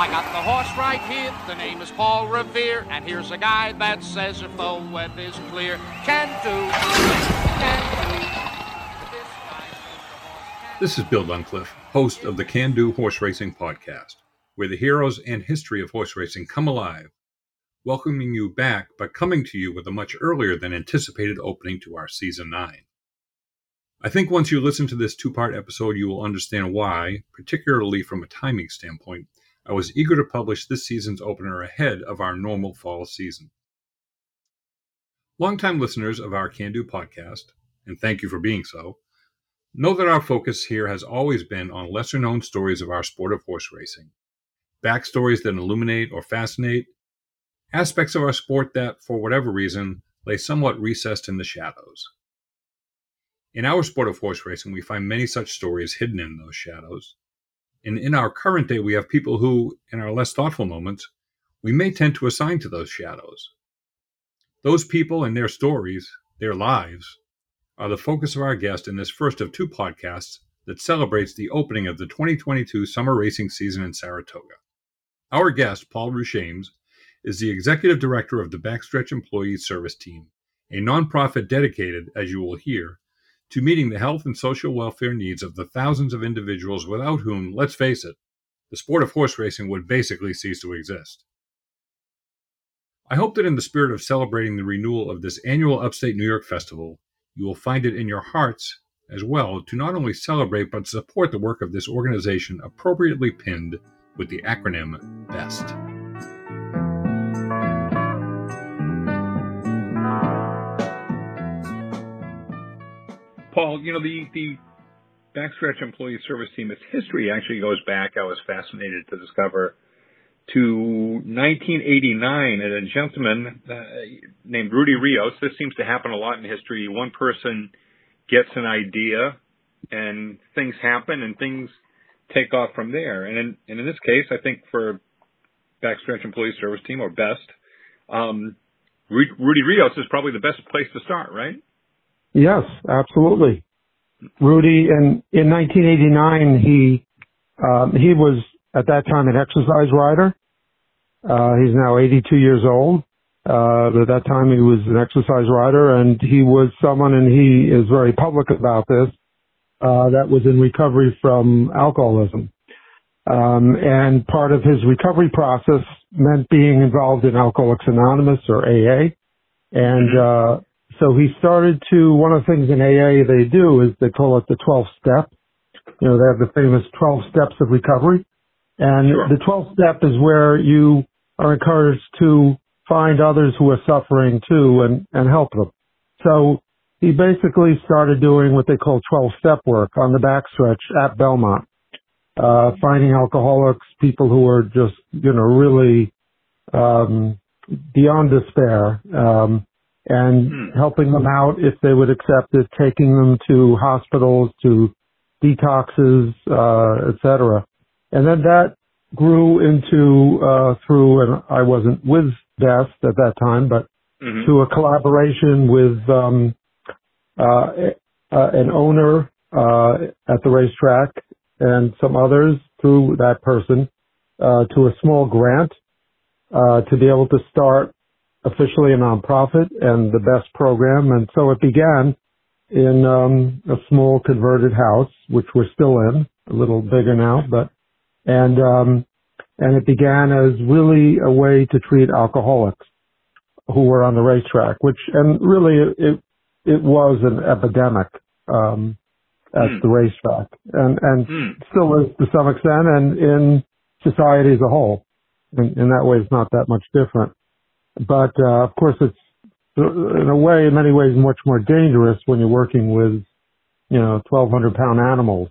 I got the horse right here, the name is Paul Revere, and here's a guy that says if the weather is clear, can do, can do. This is Bill Duncliffe, host of the Can Do Horse Racing Podcast, where the heroes and history of horse racing come alive, welcoming you back, but coming to you with a much earlier than anticipated opening to our Season 9. I think once you listen to this two part episode, you will understand why, particularly from a timing standpoint, I was eager to publish this season's opener ahead of our normal fall season. Longtime listeners of our Can Do podcast, and thank you for being so, Know that our focus here has always been on lesser known stories of our sport of horse racing, backstories that illuminate or fascinate, aspects of our sport that, for whatever reason, lay somewhat recessed in the shadows. In our sport of horse racing, we find many such stories hidden in those shadows. And in our current day, we have people who, in our less thoughtful moments, we may tend to assign to those shadows. Those people and their stories, their lives, are the focus of our guest in this first of two podcasts that celebrates the opening of the 2022 summer racing season in Saratoga. Our guest, Paul Ruchames, is the executive director of the Backstretch Employee Service Team, a nonprofit dedicated, as you will hear, to meeting the health and social welfare needs of the thousands of individuals without whom, let's face it, the sport of horse racing would basically cease to exist. I hope that in the spirit of celebrating the renewal of this annual Upstate New York Festival, you will find it in your hearts as well to not only celebrate but support the work of this organization appropriately pinned with the acronym BEST. Paul, you know, the, the Backstretch Employee Service Team, its history actually goes back, I was fascinated to discover, to 1989 and a gentleman uh, named Rudy Rios. This seems to happen a lot in history. One person gets an idea and things happen and things take off from there. And in, and in this case, I think for Backstretch Employee Service Team or BEST, um, Rudy Rios is probably the best place to start, right? Yes, absolutely. Rudy, in, in 1989, he, um, he was at that time an exercise rider. Uh, he's now 82 years old. Uh, at that time he was an exercise rider and he was someone, and he is very public about this, uh, that was in recovery from alcoholism. Um, and part of his recovery process meant being involved in Alcoholics Anonymous or AA. And, uh, so he started to, one of the things in AA they do is they call it the 12 step. You know, they have the famous 12 steps of recovery. And Sure. the 12th step is where you are encouraged to find others who are suffering too and, and help them. So he basically started doing what they call 12 step work on the backstretch at Belmont, uh, finding alcoholics, people who are just, you know, really, um, beyond despair, um, and Hmm. helping them out if they would accept it, taking them to hospitals, to detoxes, uh, et cetera. And then that grew into, uh, through, and I wasn't with Best at that time, but Mhm. to a collaboration with, um, uh, uh, an owner, uh, at the racetrack and some others through that person, uh, to a small grant, uh, to be able to start officially a nonprofit and the best program. And so it began in, um, a small converted house, which we're still in, a little bigger now, but, and, um, and it began as really a way to treat alcoholics who were on the racetrack, which, and really it, it was an epidemic, um, at Hmm. the racetrack and, and Hmm. still is to some extent and in society as a whole. In, in that way, it's not that much different. But, uh, of course, it's in a way, in many ways, much more dangerous when you're working with, you know, 1200 pound animals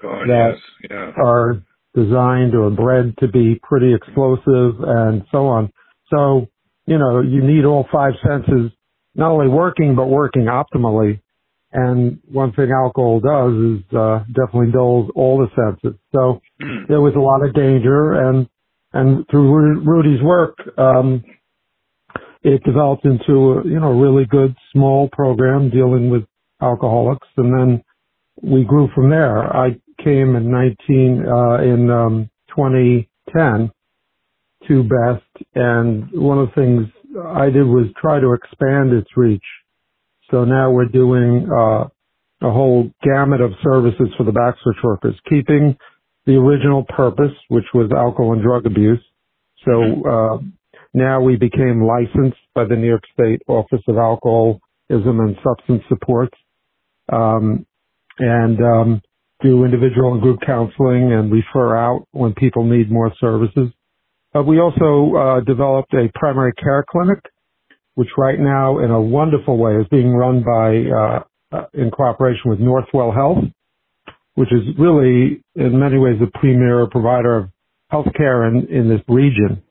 God, That- yes. Yeah. are designed or bred to be pretty explosive and so on. So, you know, you need all five senses not only working, but working optimally. And one thing alcohol does is, uh, definitely dulls all the senses. So Hmm. there was a lot of danger and, and through Rudy's work, um, it developed into a, you know, really good small program dealing with alcoholics. And then we grew from there. I came in 19, uh, in, um, 2010 to best. And one of the things I did was try to expand its reach. So now we're doing uh, a whole gamut of services for the backstretch workers, keeping the original purpose, which was alcohol and drug abuse. So uh, now we became licensed by the New York State Office of Alcoholism and Substance Supports, um, and um, do individual and group counseling and refer out when people need more services. Uh, we also uh, developed a primary care clinic, which right now, in a wonderful way, is being run by uh, uh in cooperation with Northwell Health, which is really, in many ways, the premier provider of healthcare in, in this region.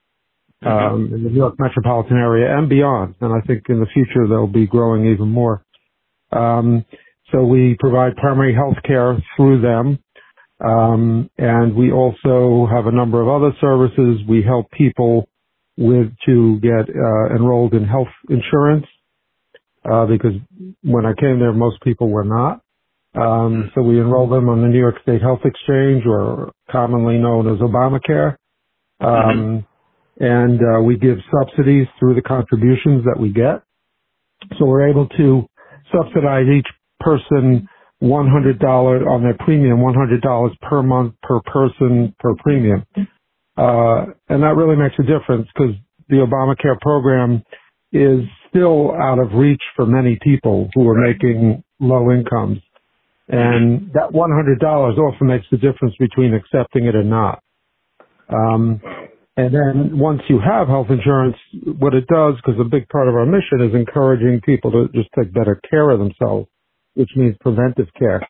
Um, in the New York metropolitan area and beyond. And I think in the future they'll be growing even more. Um, so we provide primary health care through them. Um, and we also have a number of other services. We help people with to get uh, enrolled in health insurance uh, because when I came there, most people were not. Um, so we enroll them on the New York State Health Exchange, or commonly known as Obamacare, um, mm-hmm. And uh, we give subsidies through the contributions that we get. So we're able to subsidize each person $100 on their premium, $100 per month per person per premium. Uh, and that really makes a difference because the Obamacare program is still out of reach for many people who are making low incomes. And that $100 often makes the difference between accepting it or not. Um, and then once you have health insurance, what it does, because a big part of our mission is encouraging people to just take better care of themselves which means preventive care.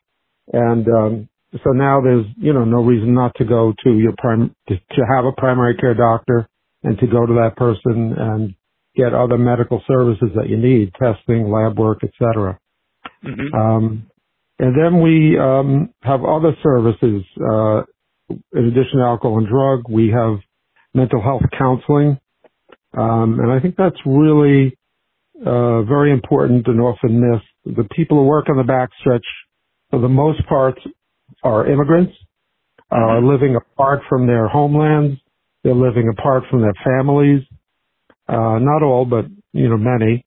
And um, so now there's you know no reason not to go to your prim to, to have a primary care doctor and to go to that person and get other medical services that you need, testing, lab work, etc. Mm-hmm. Um, and then we um, have other services. Uh, in addition to alcohol and drug, we have mental health counseling, um, and I think that's really uh, very important and often missed. The people who work on the backstretch, for the most part, are immigrants, uh, are mm-hmm. living apart from their homelands. They're living apart from their families. Uh, not all, but, you know, many,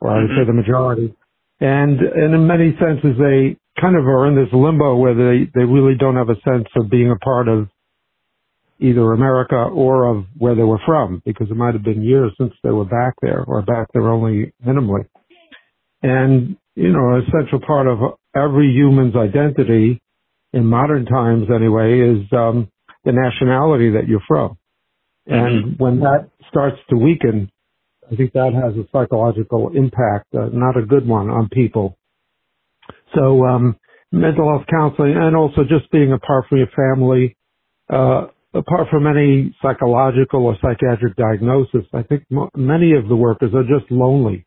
or I would say mm-hmm. the majority. And, and in many senses, they kind of are in this limbo where they, they really don't have a sense of being a part of either America or of where they were from, because it might have been years since they were back there or back there only minimally. And, you know, an essential part of every human's identity in modern times anyway is um, the nationality that you're from. And mm-hmm. when that starts to weaken, I think that has a psychological impact, uh, not a good one on people. So, um, mental health counseling and also just being apart from your family, uh, apart from any psychological or psychiatric diagnosis, I think m- many of the workers are just lonely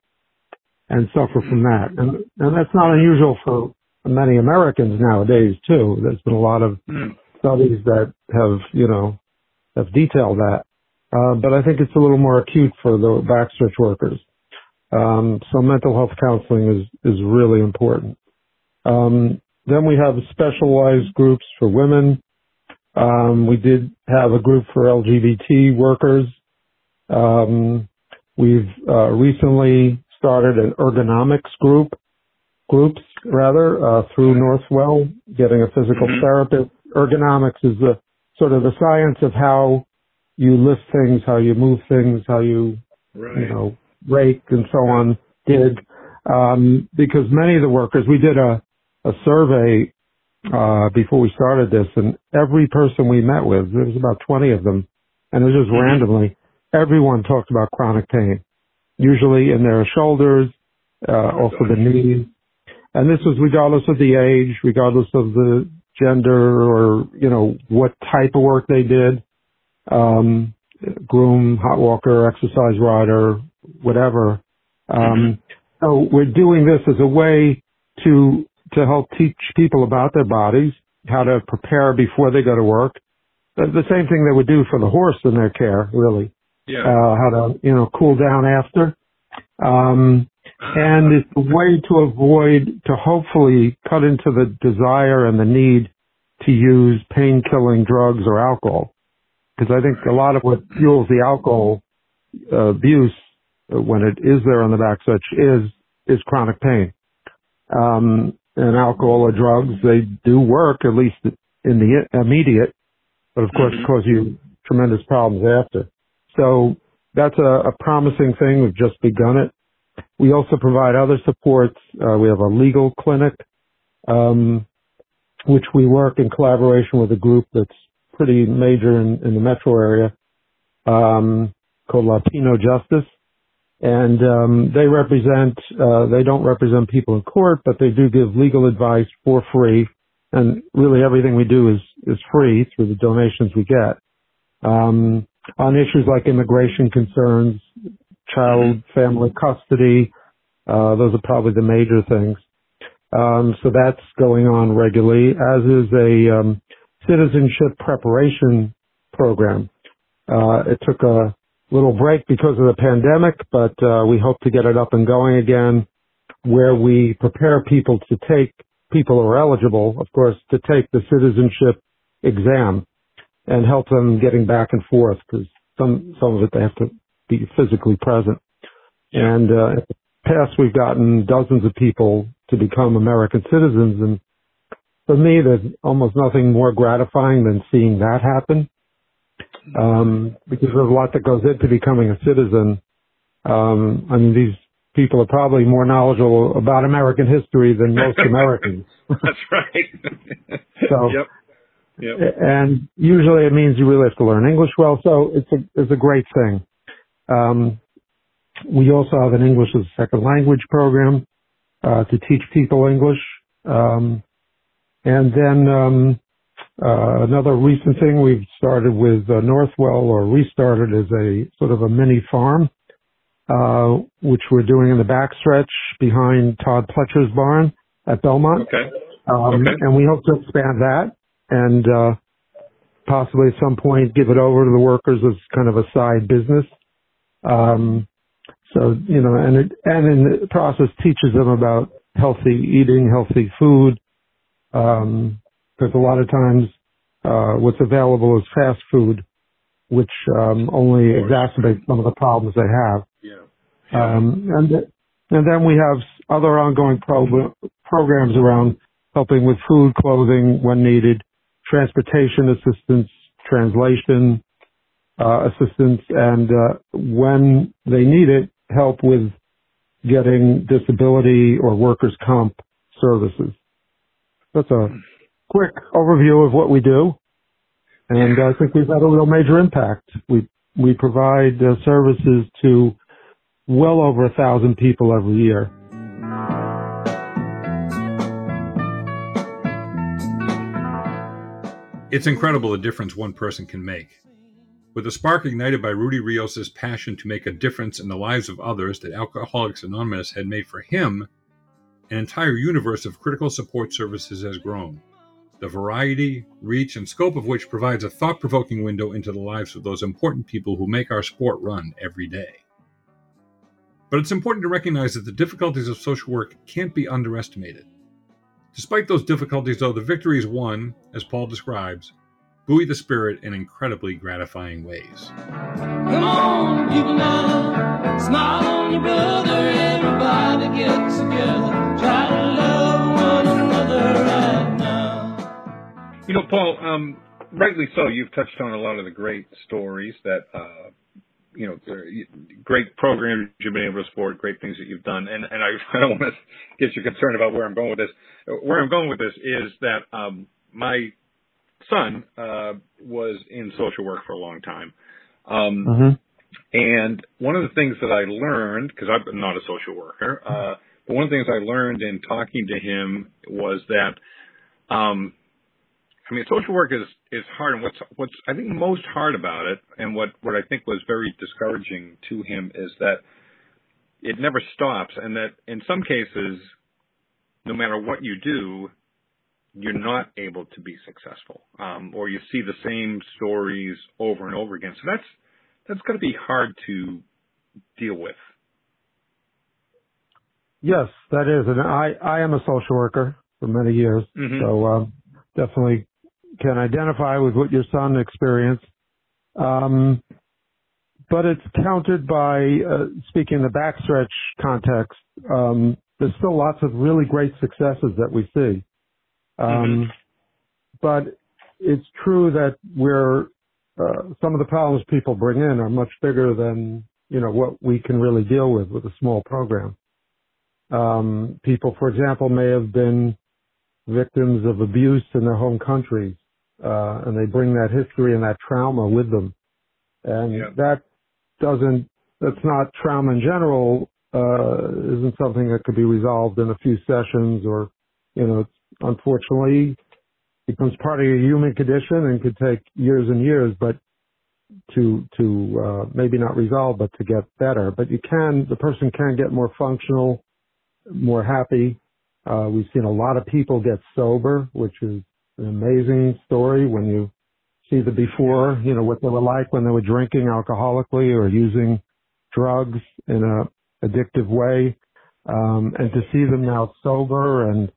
and suffer from that. And, and that's not unusual for many Americans nowadays too. There's been a lot of hmm. studies that have, you know, have detailed that. Uh, but I think it's a little more acute for the backstretch workers. Um, so mental health counseling is, is really important. Um, then we have specialized groups for women. Um, we did have a group for LGBT workers. Um, we've uh, recently started an ergonomics group, groups rather, uh, through Northwell, getting a physical mm-hmm. therapist. Ergonomics is the sort of the science of how you lift things, how you move things, how you, right. you know, rake and so on. Did um, because many of the workers, we did a a survey uh, before we started this, and every person we met with, there was about 20 of them, and it was just mm-hmm. randomly, everyone talked about chronic pain, usually in their shoulders, uh, oh, also gosh. the knees. And this was regardless of the age, regardless of the gender or, you know, what type of work they did. Um, groom, hot walker, exercise rider, whatever. Um, mm-hmm. so we're doing this as a way to to help teach people about their bodies, how to prepare before they go to work. The, the same thing they would do for the horse in their care, really. Yeah. Uh, how to, you know, cool down after. Um, and it's a way to avoid, to hopefully cut into the desire and the need to use pain killing drugs or alcohol. because I think a lot of what fuels the alcohol uh, abuse uh, when it is there on the backstretch is is chronic pain. Um, and alcohol or drugs, they do work at least in the immediate, but of course mm-hmm. cause you tremendous problems after. So that's a, a promising thing. We've just begun it. We also provide other supports. Uh, we have a legal clinic, um, which we work in collaboration with a group that's pretty major in, in the metro area, um, called Latino Justice. And um, they represent, uh, they don't represent people in court, but they do give legal advice for free. And really everything we do is, is free through the donations we get. Um, on issues like immigration concerns, child family custody. Uh, those are probably the major things. Um, so that's going on regularly, as is a um, citizenship preparation program. Uh, it took a little break because of the pandemic, but uh, we hope to get it up and going again, where we prepare people to take people who are eligible, of course, to take the citizenship exam and help them getting back and forth because some some of it they have to be physically present. Yeah. And uh, in the past, we've gotten dozens of people to become American citizens, and for me, there's almost nothing more gratifying than seeing that happen. Um, because there's a lot that goes into becoming a citizen. Um, I mean, these people are probably more knowledgeable about American history than most Americans. That's right. so, yep. Yep. And usually it means you really have to learn English well. So it's a, it's a great thing. Um, we also have an English as a second language program, uh, to teach people English. Um, and then, um, uh, another recent thing we've started with uh, Northwell or restarted is a sort of a mini farm, uh, which we're doing in the backstretch behind Todd Pletcher's barn at Belmont. Okay. Um, okay. and we hope to expand that and uh, possibly at some point give it over to the workers as kind of a side business. Um, so you know, and it, and in the process teaches them about healthy eating, healthy food, because a lot of times uh, what's available is fast food, which um, only exacerbates some of the problems they have. Yeah. yeah. Um, and and then we have other ongoing pro- programs around helping with food, clothing when needed, transportation assistance, translation uh, assistance, and uh, when they need it, help with getting disability or workers' comp services. That's a quick overview of what we do, and I think we've had a real major impact. We we provide uh, services to well over a thousand people every year. It's incredible the difference one person can make. With a spark ignited by Rudy Rios' passion to make a difference in the lives of others that Alcoholics Anonymous had made for him, an entire universe of critical support services has grown. The variety, reach, and scope of which provides a thought provoking window into the lives of those important people who make our sport run every day. But it's important to recognize that the difficulties of social work can't be underestimated. Despite those difficulties, though, the victories won, as Paul describes, buoy the spirit in incredibly gratifying ways. Come on, people now, smile on your brother, everybody get together, You know, Paul, um, rightly so, you've touched on a lot of the great stories that uh, you know, great programs you've been able to support, great things that you've done. And, and I, I don't want to get you concerned about where I'm going with this. Where I'm going with this is that, um, my son, uh, was in social work for a long time. Um, mm-hmm. and one of the things that I learned, cause I'm not a social worker, uh, but one of the things I learned in talking to him was that, um, I mean, social work is is hard, and what's what's I think most hard about it, and what what I think was very discouraging to him is that it never stops, and that in some cases, no matter what you do, you're not able to be successful, um, or you see the same stories over and over again. So that's that's going to be hard to deal with. Yes, that is, and I I am a social worker for many years, mm-hmm. so um, definitely can identify with what your son experienced. Um, but it's countered by, uh, speaking in the backstretch context, um, there's still lots of really great successes that we see. Um, mm-hmm. But it's true that we're, uh, some of the problems people bring in are much bigger than, you know, what we can really deal with with a small program. Um, people, for example, may have been victims of abuse in their home countries, uh, and they bring that history and that trauma with them. And yeah. that doesn't, that's not trauma in general, uh, isn't something that could be resolved in a few sessions or, you know, it's unfortunately becomes part of your human condition and could take years and years, but to, to, uh, maybe not resolve, but to get better. But you can, the person can get more functional, more happy. Uh, we've seen a lot of people get sober, which is an amazing story when you see the before, you know, what they were like when they were drinking alcoholically or using drugs in a addictive way. Um, and to see them now sober and,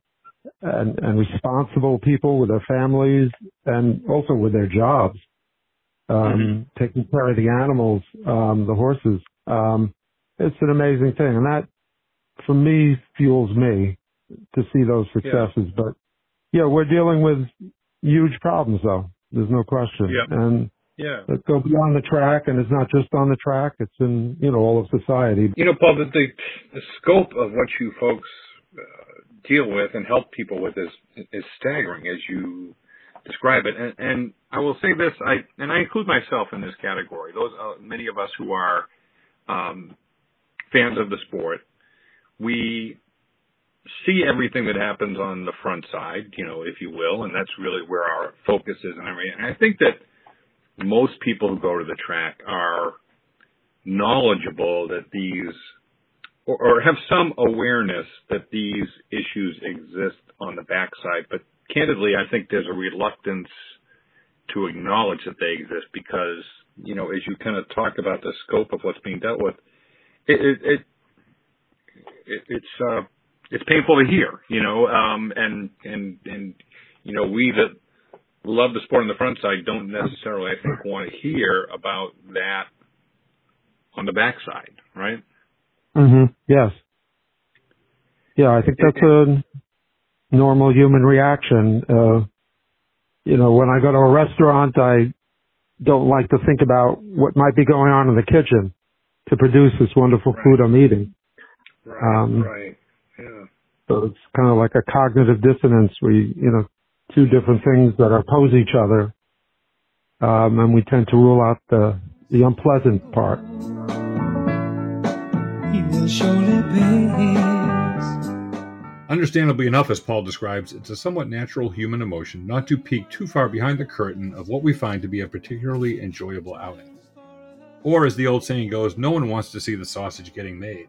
and, and responsible people with their families and also with their jobs, um, mm-hmm. taking care of the animals, um, the horses. Um, it's an amazing thing. And that for me fuels me to see those successes. Yeah. But yeah, we're dealing with huge problems though. There's no question. Yeah. And yeah. Let's go beyond the track, and it's not just on the track; it's in you know all of society. You know, Paul, the the, the scope of what you folks uh, deal with and help people with is is staggering as you describe it. And, and I will say this: I and I include myself in this category. Those uh, many of us who are um, fans of the sport we see everything that happens on the front side, you know, if you will, and that's really where our focus is and everything. And I think that most people who go to the track are knowledgeable that these or, or have some awareness that these issues exist on the backside. But candidly, I think there's a reluctance to acknowledge that they exist because, you know, as you kind of talk about the scope of what's being dealt with, it, it, it it, it's uh, it's painful to hear, you know, um, and and and you know we that love the sport on the front side don't necessarily, I think, want to hear about that on the backside, right? Mm Mhm. Yes. Yeah, I think that's a normal human reaction. Uh, you know, when I go to a restaurant, I don't like to think about what might be going on in the kitchen to produce this wonderful right. food I'm eating. Right, um, right. Yeah. So it's kind of like a cognitive dissonance. We, you, you know, two different things that oppose each other. Um, and we tend to rule out the, the unpleasant part. Understandably enough, as Paul describes, it's a somewhat natural human emotion not to peek too far behind the curtain of what we find to be a particularly enjoyable outing. Or, as the old saying goes, no one wants to see the sausage getting made.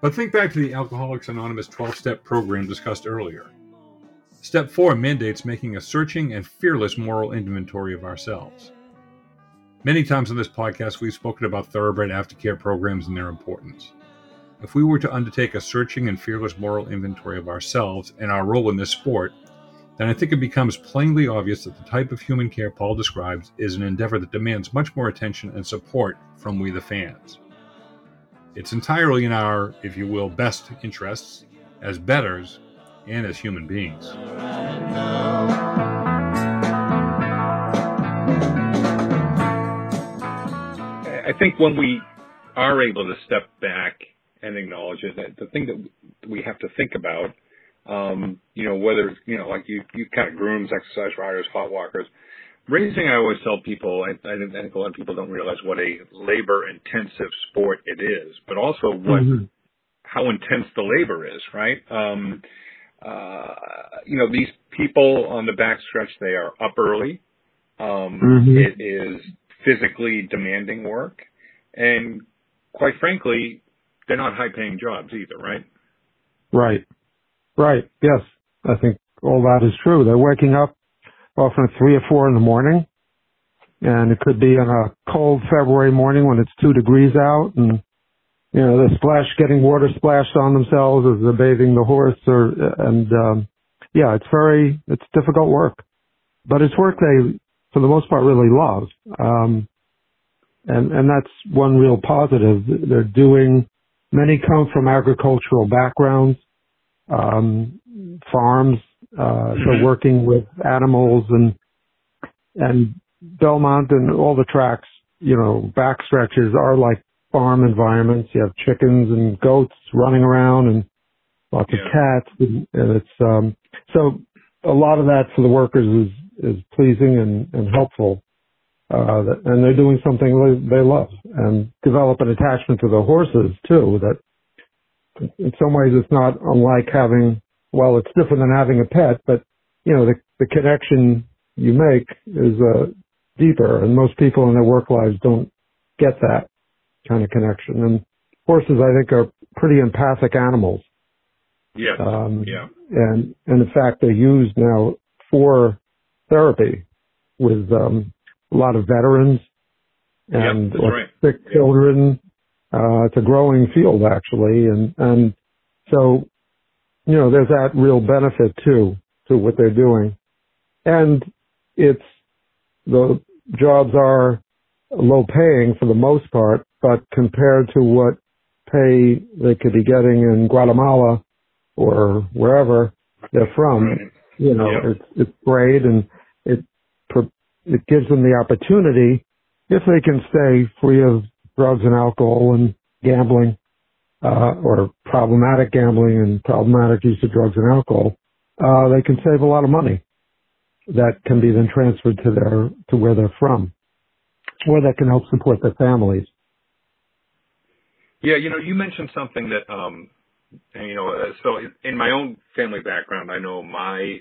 But think back to the Alcoholics Anonymous 12 step program discussed earlier. Step 4 mandates making a searching and fearless moral inventory of ourselves. Many times on this podcast, we've spoken about thoroughbred aftercare programs and their importance. If we were to undertake a searching and fearless moral inventory of ourselves and our role in this sport, then I think it becomes plainly obvious that the type of human care Paul describes is an endeavor that demands much more attention and support from we the fans. It's entirely in our, if you will, best interests as bettors and as human beings. I think when we are able to step back and acknowledge it, the thing that we have to think about, um, you know, whether, you know, like you, you kind of grooms, exercise riders, hot walkers, Racing, I always tell people, I, I think a lot of people don't realize what a labor-intensive sport it is, but also what mm-hmm. how intense the labor is, right? Um, uh, you know, these people on the backstretch, they are up early. Um, mm-hmm. It is physically demanding work, and quite frankly, they're not high-paying jobs either, right? Right, right. Yes, I think all that is true. They're waking up often at three or four in the morning. And it could be on a cold February morning when it's two degrees out and, you know, they're splash, getting water splashed on themselves as they're bathing the horse or, and, um, yeah, it's very, it's difficult work, but it's work they, for the most part, really love. Um, and and that's one real positive. They're doing. Many come from agricultural backgrounds, um, farms, uh, mm-hmm. so working with animals and and Belmont and all the tracks, you know, back stretches are like farm environments. You have chickens and goats running around and lots yeah. of cats, and, and it's um, so a lot of that for the workers is is pleasing and, and helpful. Uh, and they're doing something they love and develop an attachment to the horses too. That in some ways it's not unlike having. Well, it's different than having a pet, but you know the the connection you make is uh, deeper, and most people in their work lives don't get that kind of connection. And horses, I think, are pretty empathic animals. Yeah. Um, yeah. And and in fact, they're used now for therapy with um, a lot of veterans and yep, right. sick children. Uh, it's a growing field actually, and and so you know there's that real benefit too to what they're doing, and it's the jobs are low paying for the most part, but compared to what pay they could be getting in Guatemala or wherever they're from, right. you know, yeah. it's it's great and it it gives them the opportunity if they can stay free of drugs and alcohol and gambling uh, or problematic gambling and problematic use of drugs and alcohol, uh, they can save a lot of money that can be then transferred to their to where they're from, or that can help support their families. Yeah, you know, you mentioned something that, um, you know, uh, so in my own family background, I know my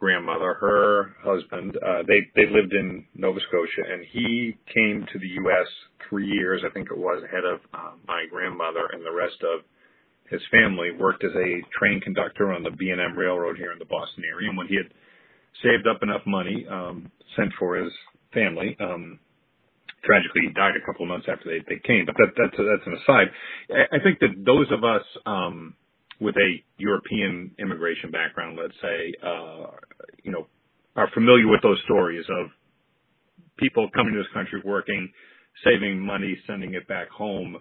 grandmother, her husband, uh, they they lived in Nova Scotia, and he came to the U.S. three years, I think it was, ahead of uh, my grandmother, and the rest of his family worked as a train conductor on the B&M Railroad here in the Boston area. And when he had saved up enough money, um, sent for his family. Um, tragically, he died a couple of months after they, they came. But that, that's a, that's an aside. I, I think that those of us um, with a European immigration background, let's say, uh, you know, are familiar with those stories of people coming to this country working, saving money, sending it back home.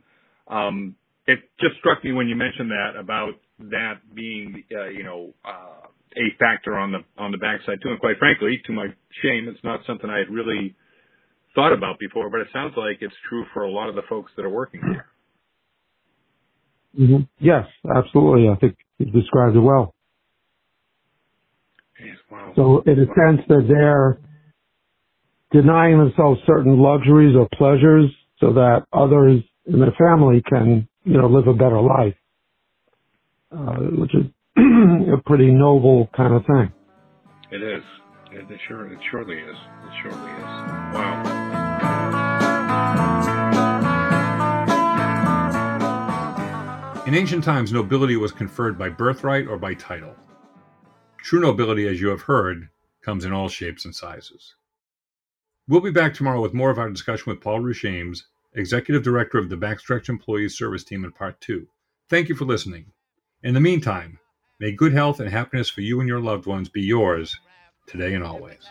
Um, it just struck me when you mentioned that about that being, uh, you know, uh, a factor on the on the backside too. And quite frankly, to my shame, it's not something I had really thought about before. But it sounds like it's true for a lot of the folks that are working here. Mm-hmm. Yes, absolutely. I think you described it well. Wow. So, in a sense, that they're denying themselves certain luxuries or pleasures so that others in their family can, you know, live a better life, uh, which is a pretty noble kind of thing. It is. It, it sure. It surely is. It surely is. Wow. In ancient times, nobility was conferred by birthright or by title. True nobility, as you have heard, comes in all shapes and sizes. We'll be back tomorrow with more of our discussion with Paul Ruchames, Executive Director of the Backstretch Employees Service Team in Part 2. Thank you for listening. In the meantime, May good health and happiness for you and your loved ones be yours today and always.